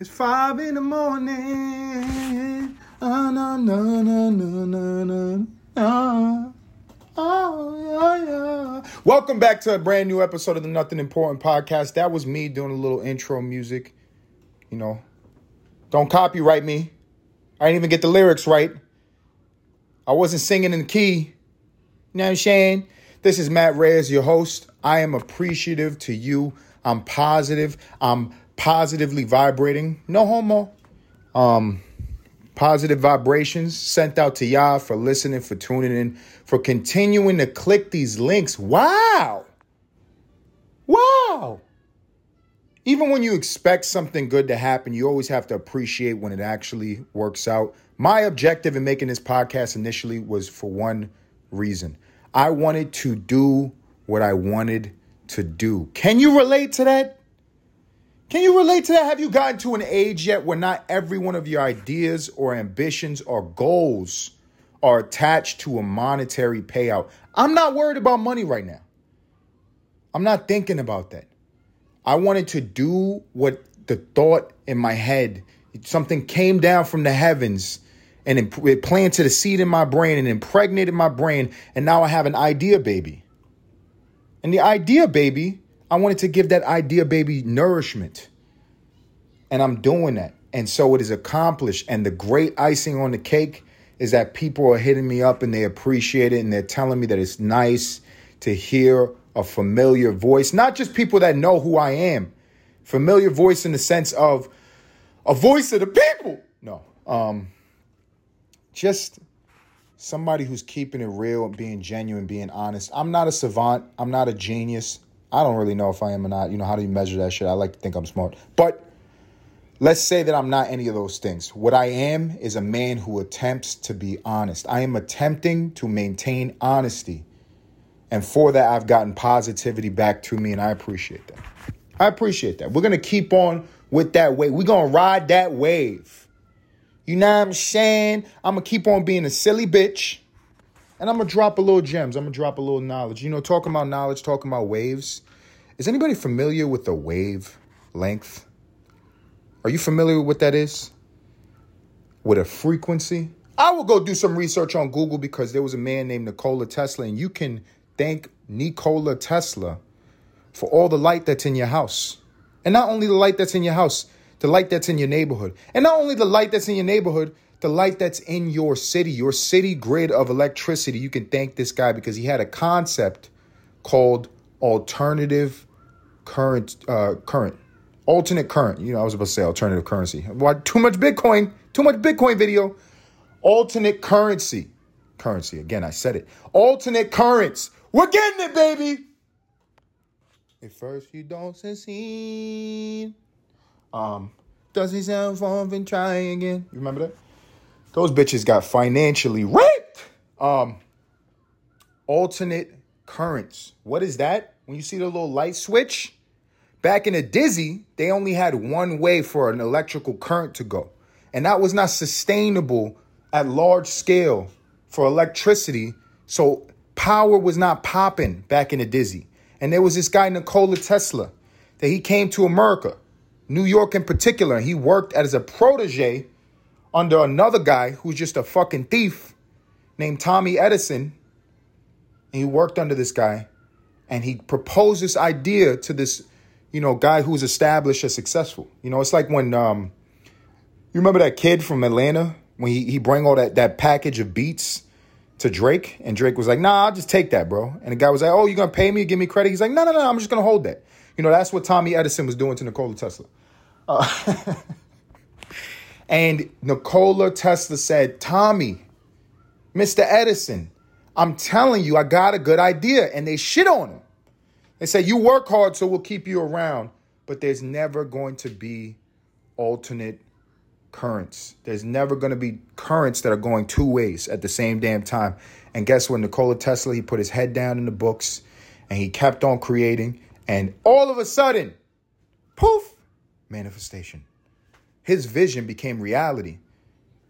It's five in the morning. Ah, na, na, na, na, na, na, ah. Oh, yeah, yeah. Welcome back to a brand new episode of the Nothing Important podcast. That was me doing a little intro music. You know, don't copyright me. I didn't even get the lyrics right. I wasn't singing in the key. You know what I'm saying? This is Matt Reyes, your host. I am appreciative to you. I'm positive. I'm positively vibrating. No homo. Um, positive vibrations sent out to y'all for listening, for tuning in, for continuing to click these links. Wow. Wow. Even when you expect something good to happen, you always have to appreciate when it actually works out. My objective in making this podcast initially was for one reason I wanted to do what I wanted to do. Can you relate to that? Can you relate to that? Have you gotten to an age yet where not every one of your ideas or ambitions or goals are attached to a monetary payout? I'm not worried about money right now. I'm not thinking about that. I wanted to do what the thought in my head, something came down from the heavens and it planted a seed in my brain and impregnated my brain. And now I have an idea baby. And the idea baby I wanted to give that idea baby nourishment. And I'm doing that. And so it is accomplished. And the great icing on the cake is that people are hitting me up and they appreciate it and they're telling me that it's nice to hear a familiar voice, not just people that know who I am. Familiar voice in the sense of a voice of the people. No. Um just somebody who's keeping it real being genuine, being honest. I'm not a savant. I'm not a genius. I don't really know if I am or not. You know, how do you measure that shit? I like to think I'm smart. But let's say that I'm not any of those things. What I am is a man who attempts to be honest. I am attempting to maintain honesty. And for that, I've gotten positivity back to me, and I appreciate that. I appreciate that. We're going to keep on with that wave. We're going to ride that wave. You know what I'm saying? I'm going to keep on being a silly bitch. And I'm gonna drop a little gems. I'm gonna drop a little knowledge. You know, talking about knowledge, talking about waves. Is anybody familiar with the wave length? Are you familiar with what that is? With a frequency? I will go do some research on Google because there was a man named Nikola Tesla, and you can thank Nikola Tesla for all the light that's in your house. And not only the light that's in your house, the light that's in your neighborhood. And not only the light that's in your neighborhood, the light that's in your city, your city grid of electricity, you can thank this guy because he had a concept called alternative current, uh, current, alternate current. You know, I was about to say alternative currency. What? Too much Bitcoin, too much Bitcoin video. Alternate currency, currency. Again, I said it. Alternate currents. We're getting it, baby. At first you don't succeed. Um, does he sound fun and try again? You remember that? Those bitches got financially raped. Um, alternate currents. What is that? When you see the little light switch? Back in the dizzy, they only had one way for an electrical current to go. And that was not sustainable at large scale for electricity. So power was not popping back in the dizzy. And there was this guy, Nikola Tesla, that he came to America, New York in particular, and he worked as a protege under another guy who's just a fucking thief named Tommy Edison. And he worked under this guy and he proposed this idea to this, you know, guy who's established as successful. You know, it's like when um you remember that kid from Atlanta when he, he bring all that that package of beats to Drake and Drake was like, "Nah, I'll just take that, bro." And the guy was like, "Oh, you're to pay me, give me credit?" He's like, "No, no, no, I'm just to hold that." You know, that's what Tommy Edison was doing to Nikola Tesla. Uh, And Nikola Tesla said, Tommy, Mr. Edison, I'm telling you, I got a good idea. And they shit on him. They say, You work hard, so we'll keep you around. But there's never going to be alternate currents. There's never going to be currents that are going two ways at the same damn time. And guess what? Nikola Tesla, he put his head down in the books and he kept on creating. And all of a sudden, poof, manifestation his vision became reality.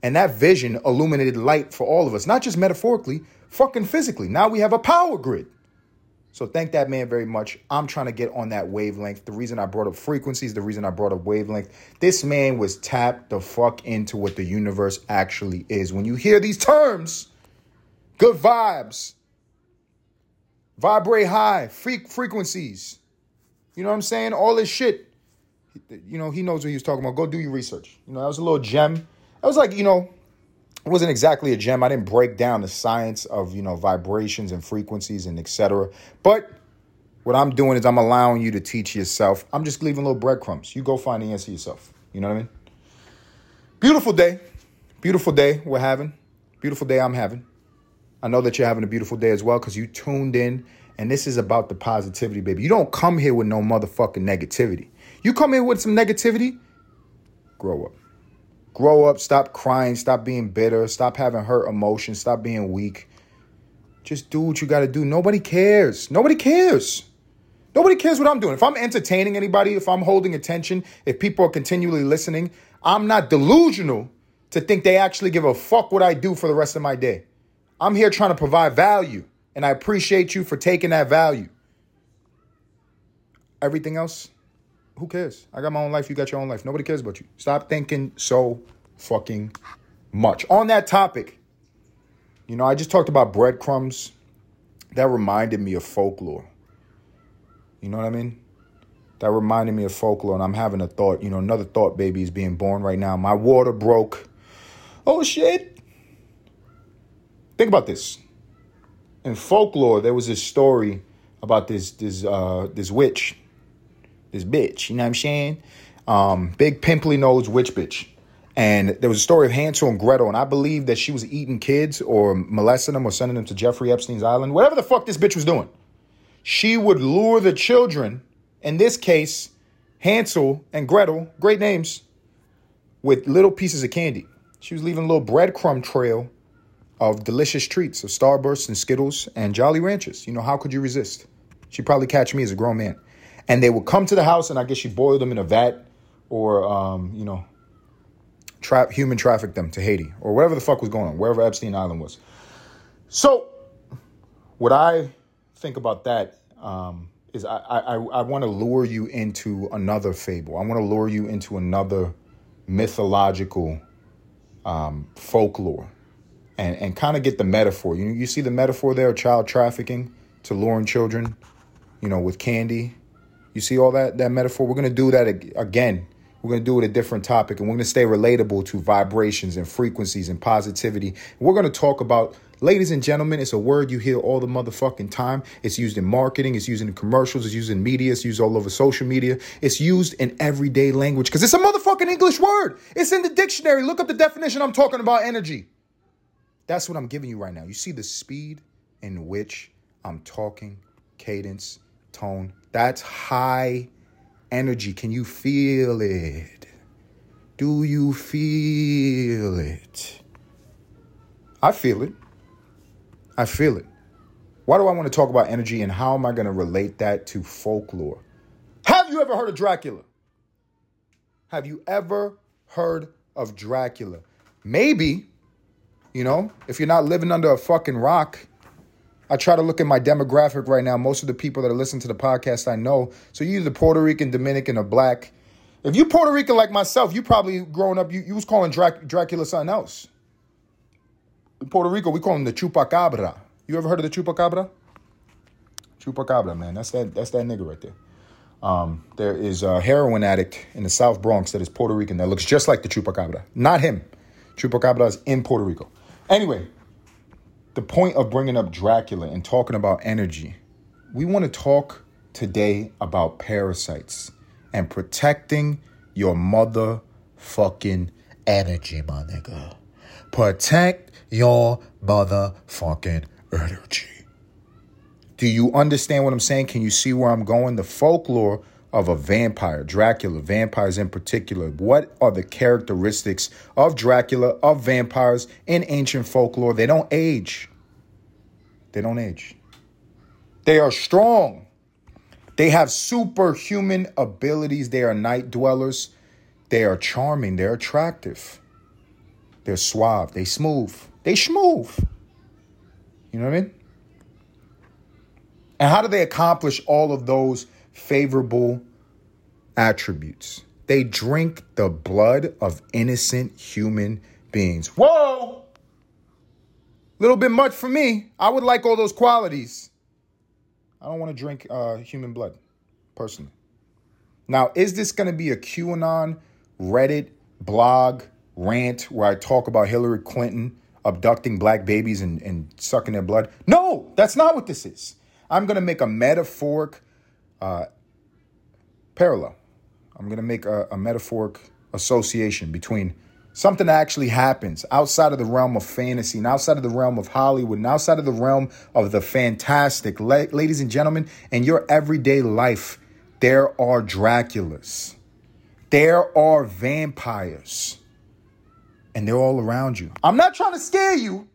And that vision illuminated light for all of us, not just metaphorically, fucking physically. Now we have a power grid. So thank that man very much. I'm trying to get on that wavelength. The reason I brought up frequencies, the reason I brought up wavelength, this man was tapped the fuck into what the universe actually is. When you hear these terms, good vibes, vibrate high, freak frequencies. You know what I'm saying? All this shit. You know, he knows what he was talking about. Go do your research. You know, that was a little gem. That was like, you know, it wasn't exactly a gem. I didn't break down the science of, you know, vibrations and frequencies and etc. But what I'm doing is I'm allowing you to teach yourself. I'm just leaving little breadcrumbs. You go find the answer yourself. You know what I mean? Beautiful day. Beautiful day we're having. Beautiful day I'm having. I know that you're having a beautiful day as well because you tuned in. And this is about the positivity, baby. You don't come here with no motherfucking negativity. You come in with some negativity, grow up. Grow up, stop crying, stop being bitter, stop having hurt emotions, stop being weak. Just do what you got to do. Nobody cares. Nobody cares. Nobody cares what I'm doing. If I'm entertaining anybody, if I'm holding attention, if people are continually listening, I'm not delusional to think they actually give a fuck what I do for the rest of my day. I'm here trying to provide value, and I appreciate you for taking that value. Everything else, who cares? I got my own life. You got your own life. Nobody cares about you. Stop thinking so fucking much. On that topic, you know, I just talked about breadcrumbs. That reminded me of folklore. You know what I mean? That reminded me of folklore, and I'm having a thought. You know, another thought baby is being born right now. My water broke. Oh shit. Think about this. In folklore, there was this story about this this uh, this witch this bitch. You know what I'm saying? Um, big pimply nose witch bitch. And there was a story of Hansel and Gretel, and I believe that she was eating kids or molesting them or sending them to Jeffrey Epstein's island, whatever the fuck this bitch was doing. She would lure the children, in this case, Hansel and Gretel, great names, with little pieces of candy. She was leaving a little breadcrumb trail of delicious treats of Starbursts and Skittles and Jolly Ranchers. You know, how could you resist? She'd probably catch me as a grown man and they would come to the house, and I guess she boiled them in a vat, or um, you know, trap human trafficked them to Haiti or whatever the fuck was going on, wherever Epstein Island was. So, what I think about that um, is I I, I want to lure you into another fable. I want to lure you into another mythological um, folklore, and and kind of get the metaphor. You you see the metaphor there, child trafficking to luring children, you know, with candy you see all that that metaphor? We're going to do that again. We're going to do it a different topic and we're going to stay relatable to vibrations and frequencies and positivity. We're going to talk about Ladies and gentlemen, it's a word you hear all the motherfucking time. It's used in marketing, it's used in commercials, it's used in media, it's used all over social media. It's used in everyday language because it's a motherfucking English word. It's in the dictionary. Look up the definition. I'm talking about energy. That's what I'm giving you right now. You see the speed in which I'm talking, cadence, tone. That's high energy. Can you feel it? Do you feel it? I feel it. I feel it. Why do I want to talk about energy and how am I going to relate that to folklore? Have you ever heard of Dracula? Have you ever heard of Dracula? Maybe, you know, if you're not living under a fucking rock, I try to look at my demographic right now. Most of the people that are listening to the podcast I know. So you either Puerto Rican, Dominican, or black. If you Puerto Rican like myself, you probably growing up, you, you was calling Drac- Dracula something else. In Puerto Rico, we call him the chupacabra. You ever heard of the chupacabra? Chupacabra, man. That's that that's that nigga right there. Um, there is a heroin addict in the South Bronx that is Puerto Rican that looks just like the chupacabra. Not him. Chupacabra is in Puerto Rico. Anyway, the point of bringing up Dracula and talking about energy, we want to talk today about parasites and protecting your motherfucking energy, my nigga. Protect your motherfucking energy. Do you understand what I'm saying? Can you see where I'm going? The folklore of a vampire, Dracula, vampires in particular. What are the characteristics of Dracula, of vampires in ancient folklore? They don't age. They don't age. They are strong. They have superhuman abilities. They are night dwellers. They are charming. They're attractive. They're suave. They smooth. They smooth. You know what I mean? And how do they accomplish all of those favorable attributes? They drink the blood of innocent human beings. Whoa! Little bit much for me. I would like all those qualities. I don't want to drink uh, human blood, personally. Now, is this going to be a QAnon Reddit blog rant where I talk about Hillary Clinton abducting black babies and, and sucking their blood? No, that's not what this is. I'm going to make a metaphoric uh, parallel. I'm going to make a, a metaphoric association between something that actually happens outside of the realm of fantasy and outside of the realm of Hollywood and outside of the realm of the fantastic. La- ladies and gentlemen, in your everyday life, there are Draculas, there are vampires, and they're all around you. I'm not trying to scare you.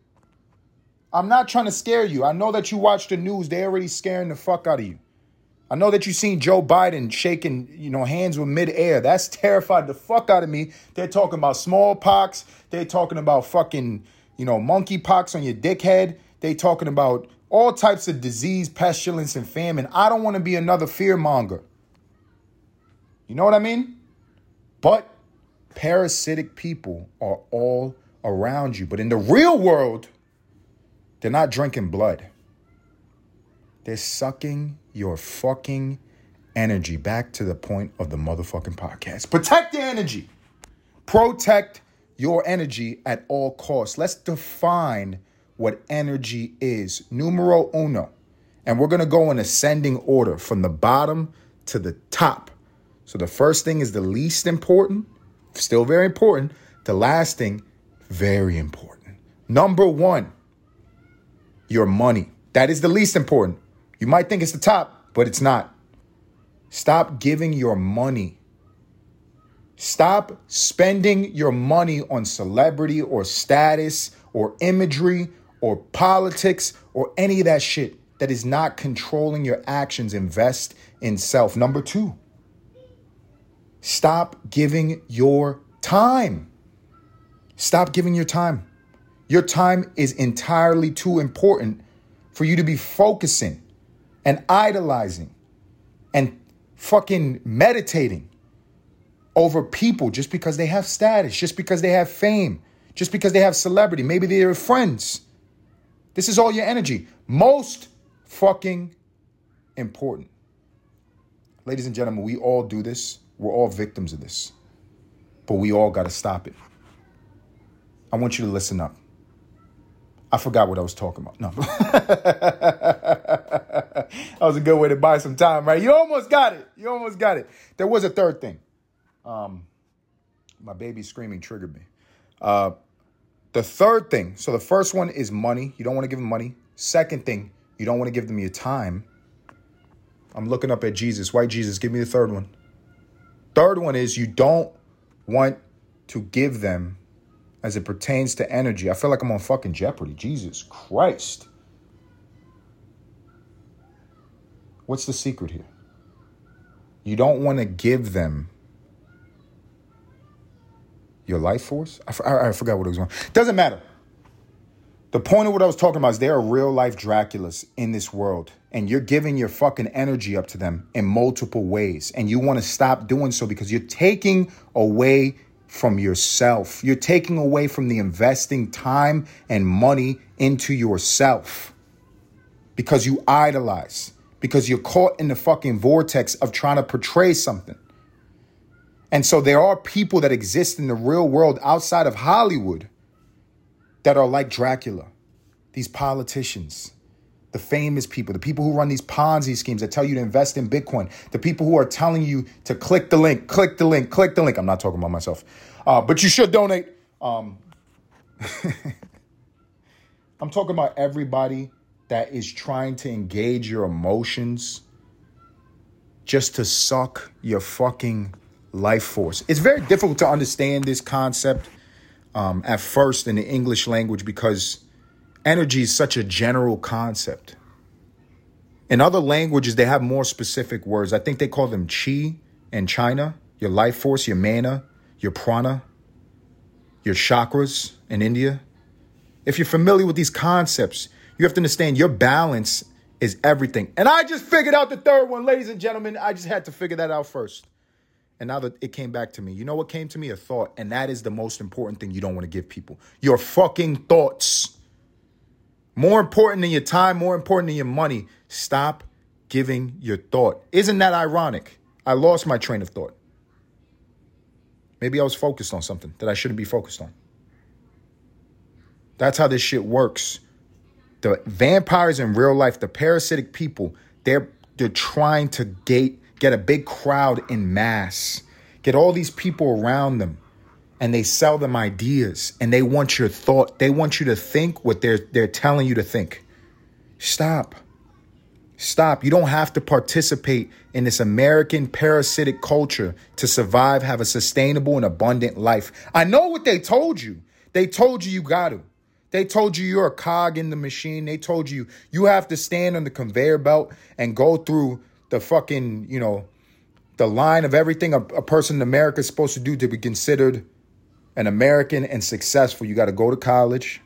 I'm not trying to scare you. I know that you watch the news, they're already scaring the fuck out of you. I know that you've seen Joe Biden shaking, you know, hands with midair. That's terrified the fuck out of me. They're talking about smallpox. They're talking about fucking, you know, monkeypox on your dickhead. They're talking about all types of disease, pestilence, and famine. I don't want to be another fear monger. You know what I mean? But parasitic people are all around you. But in the real world, they're not drinking blood. They're sucking your fucking energy back to the point of the motherfucking podcast. Protect the energy. Protect your energy at all costs. Let's define what energy is. Numero uno. And we're going to go in ascending order from the bottom to the top. So the first thing is the least important, still very important. The last thing, very important. Number one, your money. That is the least important. You might think it's the top, but it's not. Stop giving your money. Stop spending your money on celebrity or status or imagery or politics or any of that shit that is not controlling your actions. Invest in self. Number two, stop giving your time. Stop giving your time. Your time is entirely too important for you to be focusing and idolizing and fucking meditating over people just because they have status, just because they have fame, just because they have celebrity. Maybe they're friends. This is all your energy. Most fucking important. Ladies and gentlemen, we all do this. We're all victims of this. But we all got to stop it. I want you to listen up. I forgot what I was talking about. No. that was a good way to buy some time, right? You almost got it. You almost got it. There was a third thing. Um, my baby screaming triggered me. Uh, the third thing. So the first one is money. You don't want to give them money. Second thing, you don't want to give them your time. I'm looking up at Jesus. White Jesus, give me the third one. Third one is you don't want to give them as it pertains to energy. I feel like I'm on fucking Jeopardy. Jesus Christ. What's the secret here? You don't want to give them your life force. I, I, I forgot what it was on. Doesn't matter. The point of what I was talking about is there are real life Draculas in this world, and you're giving your fucking energy up to them in multiple ways. And you want to stop doing so because you're taking away from yourself. You're taking away from the investing time and money into yourself because you idolize because you're caught in the fucking vortex of trying to portray something. And so there are people that exist in the real world outside of Hollywood that are like Dracula, these politicians, the famous people, the people who run these Ponzi schemes that tell you to invest in Bitcoin, the people who are telling you to click the link, click the link, click the link. I'm not talking about myself, uh, but you should donate. Um, I'm talking about everybody that is trying to engage your emotions just to suck your fucking life force. It's very difficult to understand this concept um, at first in the English language because energy is such a general concept. In other languages, they have more specific words. I think they call them chi in China, your life force, your mana, your prana, your chakras in India. If you're familiar with these concepts, you have to understand your balance is everything. And I just figured out the third one, ladies and gentlemen. I just had to figure that out first. And now that it came back to me, you know what came to me? A thought. And that is the most important thing you don't want to give people your fucking thoughts. More important than your time, more important than your money. Stop giving your thought. Isn't that ironic? I lost my train of thought. Maybe I was focused on something that I shouldn't be focused on. That's how this shit works. The vampires in real life, the parasitic people, they're they're trying to gate get a big crowd in mass, get all these people around them, and they sell them ideas and they want your thought. They want you to think what they're they're telling you to think. Stop. Stop. You don't have to participate in this American parasitic culture to survive, have a sustainable and abundant life. I know what they told you. They told you you got to. They told you you're a cog in the machine. They told you you have to stand on the conveyor belt and go through the fucking, you know, the line of everything a, a person in America is supposed to do to be considered an American and successful. You got to go to college.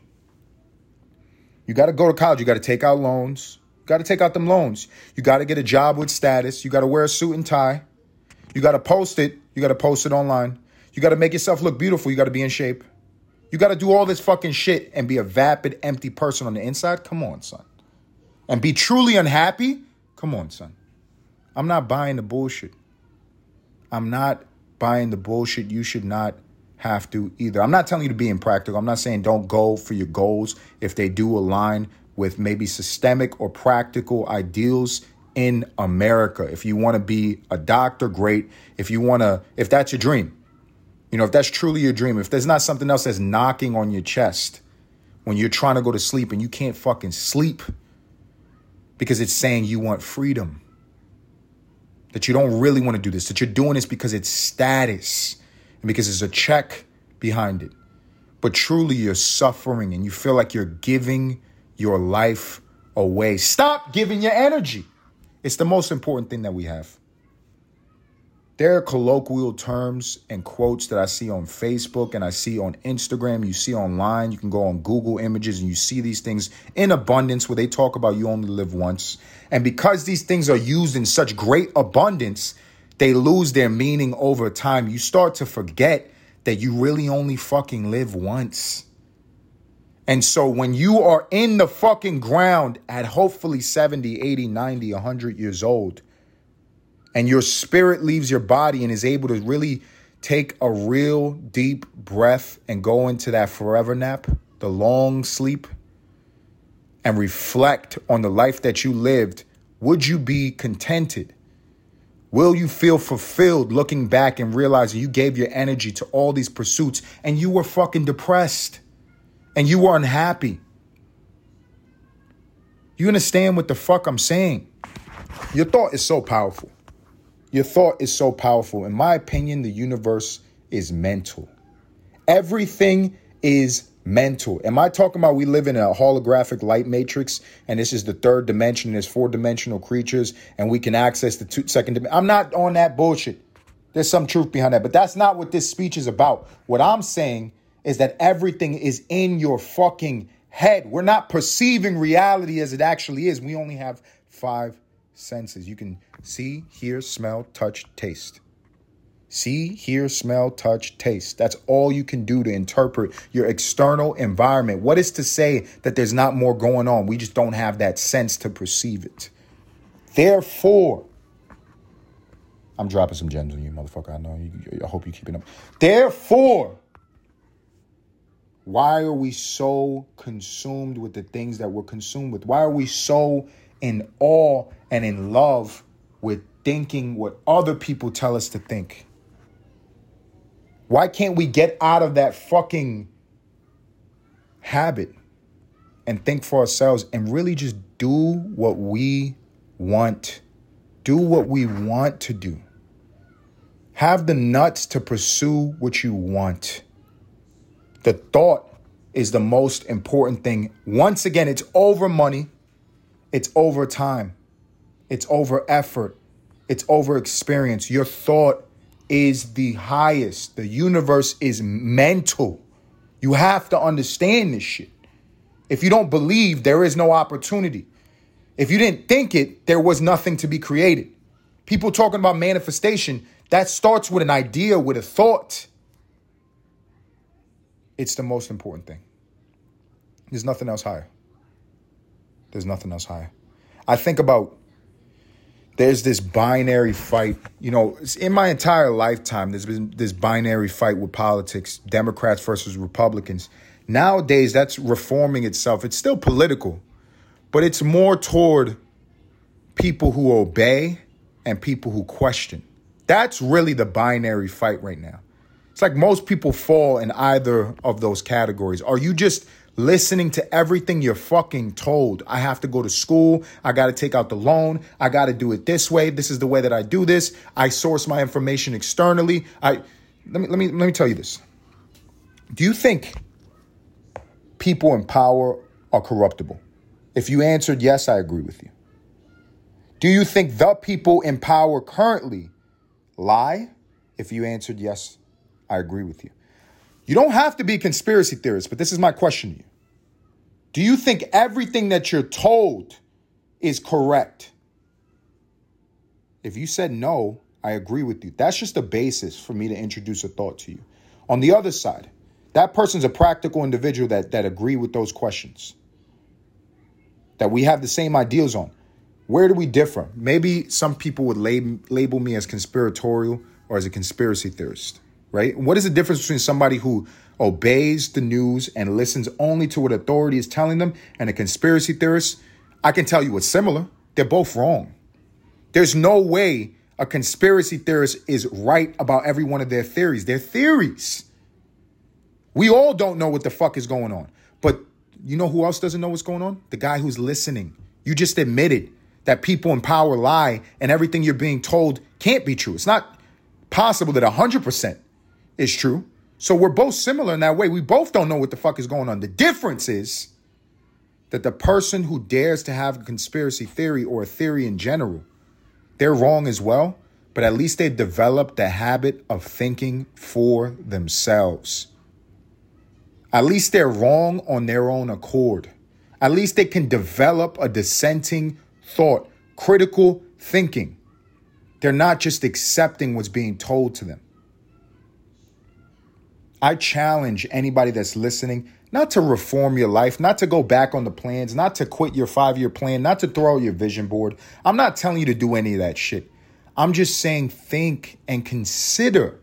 You got to go to college. You got to take out loans. You got to take out them loans. You got to get a job with status. You got to wear a suit and tie. You got to post it. You got to post it online. You got to make yourself look beautiful. You got to be in shape. You got to do all this fucking shit and be a vapid, empty person on the inside? Come on, son. And be truly unhappy? Come on, son. I'm not buying the bullshit. I'm not buying the bullshit. You should not have to either. I'm not telling you to be impractical. I'm not saying don't go for your goals if they do align with maybe systemic or practical ideals in America. If you want to be a doctor, great. If you want to, if that's your dream, you know, if that's truly your dream, if there's not something else that's knocking on your chest when you're trying to go to sleep and you can't fucking sleep because it's saying you want freedom that you don't really want to do this, that you're doing this because it's status and because there's a check behind it. But truly, you're suffering and you feel like you're giving your life away. Stop giving your energy. It's the most important thing that we have. There are colloquial terms and quotes that I see on Facebook and I see on Instagram, you see online. You can go on Google Images and you see these things in abundance where they talk about you only live once. And because these things are used in such great abundance, they lose their meaning over time. You start to forget that you really only fucking live once. And so when you are in the fucking ground at hopefully 70, 80, 90, 100 years old, and your spirit leaves your body and is able to really take a real deep breath and go into that forever nap, the long sleep, and reflect on the life that you lived, would you be contented? Will you feel fulfilled looking back and realizing you gave your energy to all these pursuits and you were fucking depressed and you were unhappy? You understand what the fuck I'm saying? Your thought is so powerful. Your thought is so powerful. In my opinion, the universe is mental. Everything is mental. Am I talking about we live in a holographic light matrix and this is the third dimension, there's four dimensional creatures and we can access the two, second dimension? I'm not on that bullshit. There's some truth behind that, but that's not what this speech is about. What I'm saying is that everything is in your fucking head. We're not perceiving reality as it actually is. We only have five senses. You can see, hear, smell, touch, taste. See, hear, smell, touch, taste. That's all you can do to interpret your external environment. What is to say that there's not more going on? We just don't have that sense to perceive it. Therefore, I'm dropping some gems on you, motherfucker. I know. You, I hope you're keeping up. Therefore, why are we so consumed with the things that we're consumed with? Why are we so in awe and in love with thinking what other people tell us to think? Why can't we get out of that fucking habit and think for ourselves and really just do what we want? Do what we want to do. Have the nuts to pursue what you want. The thought is the most important thing. Once again, it's over money, it's over time. It's over effort. It's over experience. Your thought is the highest. The universe is mental. You have to understand this shit. If you don't believe, there is no opportunity. If you didn't think it, there was nothing to be created. People talking about manifestation, that starts with an idea, with a thought. It's the most important thing. There's nothing else higher. There's nothing else higher. I think about there's this binary fight. You know, in my entire lifetime, there's been this binary fight with politics, Democrats versus Republicans. Nowadays, that's reforming itself. It's still political, but it's more toward people who obey and people who question. That's really the binary fight right now. It's like most people fall in either of those categories. Are you just listening to everything you're fucking told. I have to go to school. I got to take out the loan. I got to do it this way. This is the way that I do this. I source my information externally. I let me let me let me tell you this. Do you think people in power are corruptible? If you answered yes, I agree with you. Do you think the people in power currently lie? If you answered yes, I agree with you. You don't have to be a conspiracy theorist, but this is my question to you. Do you think everything that you're told is correct? If you said no, I agree with you. That's just a basis for me to introduce a thought to you. On the other side, that person's a practical individual that, that agree with those questions, that we have the same ideals on. Where do we differ? Maybe some people would label, label me as conspiratorial or as a conspiracy theorist, right? What is the difference between somebody who obeys the news and listens only to what authority is telling them, and a conspiracy theorist, I can tell you what's similar. They're both wrong. There's no way a conspiracy theorist is right about every one of their theories. They're theories. We all don't know what the fuck is going on. But you know who else doesn't know what's going on? The guy who's listening. You just admitted that people in power lie and everything you're being told can't be true. It's not possible that 100% is true. So we're both similar in that way. We both don't know what the fuck is going on. The difference is that the person who dares to have a conspiracy theory or a theory in general, they're wrong as well, but at least they've developed the habit of thinking for themselves. At least they're wrong on their own accord. At least they can develop a dissenting thought, critical thinking. They're not just accepting what's being told to them. I challenge anybody that's listening not to reform your life, not to go back on the plans, not to quit your five year plan, not to throw out your vision board. I'm not telling you to do any of that shit. I'm just saying think and consider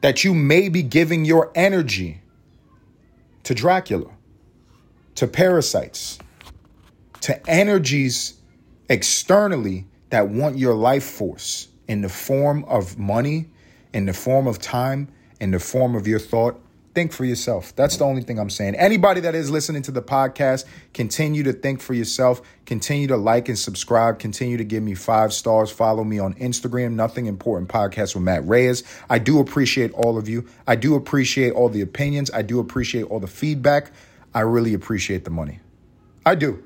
that you may be giving your energy to Dracula, to parasites, to energies externally that want your life force in the form of money, in the form of time, in the form of your thought, think for yourself. That's the only thing I'm saying. Anybody that is listening to the podcast, continue to think for yourself. Continue to like and subscribe. Continue to give me five stars. Follow me on Instagram, Nothing Important Podcast with Matt Reyes. I do appreciate all of you. I do appreciate all the opinions. I do appreciate all the feedback. I really appreciate the money. I do.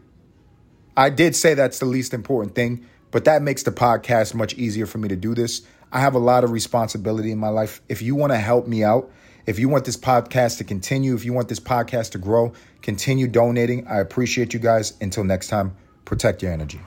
I did say that's the least important thing, but that makes the podcast much easier for me to do this. I have a lot of responsibility in my life. If you want to help me out, if you want this podcast to continue, if you want this podcast to grow, continue donating. I appreciate you guys. Until next time, protect your energy.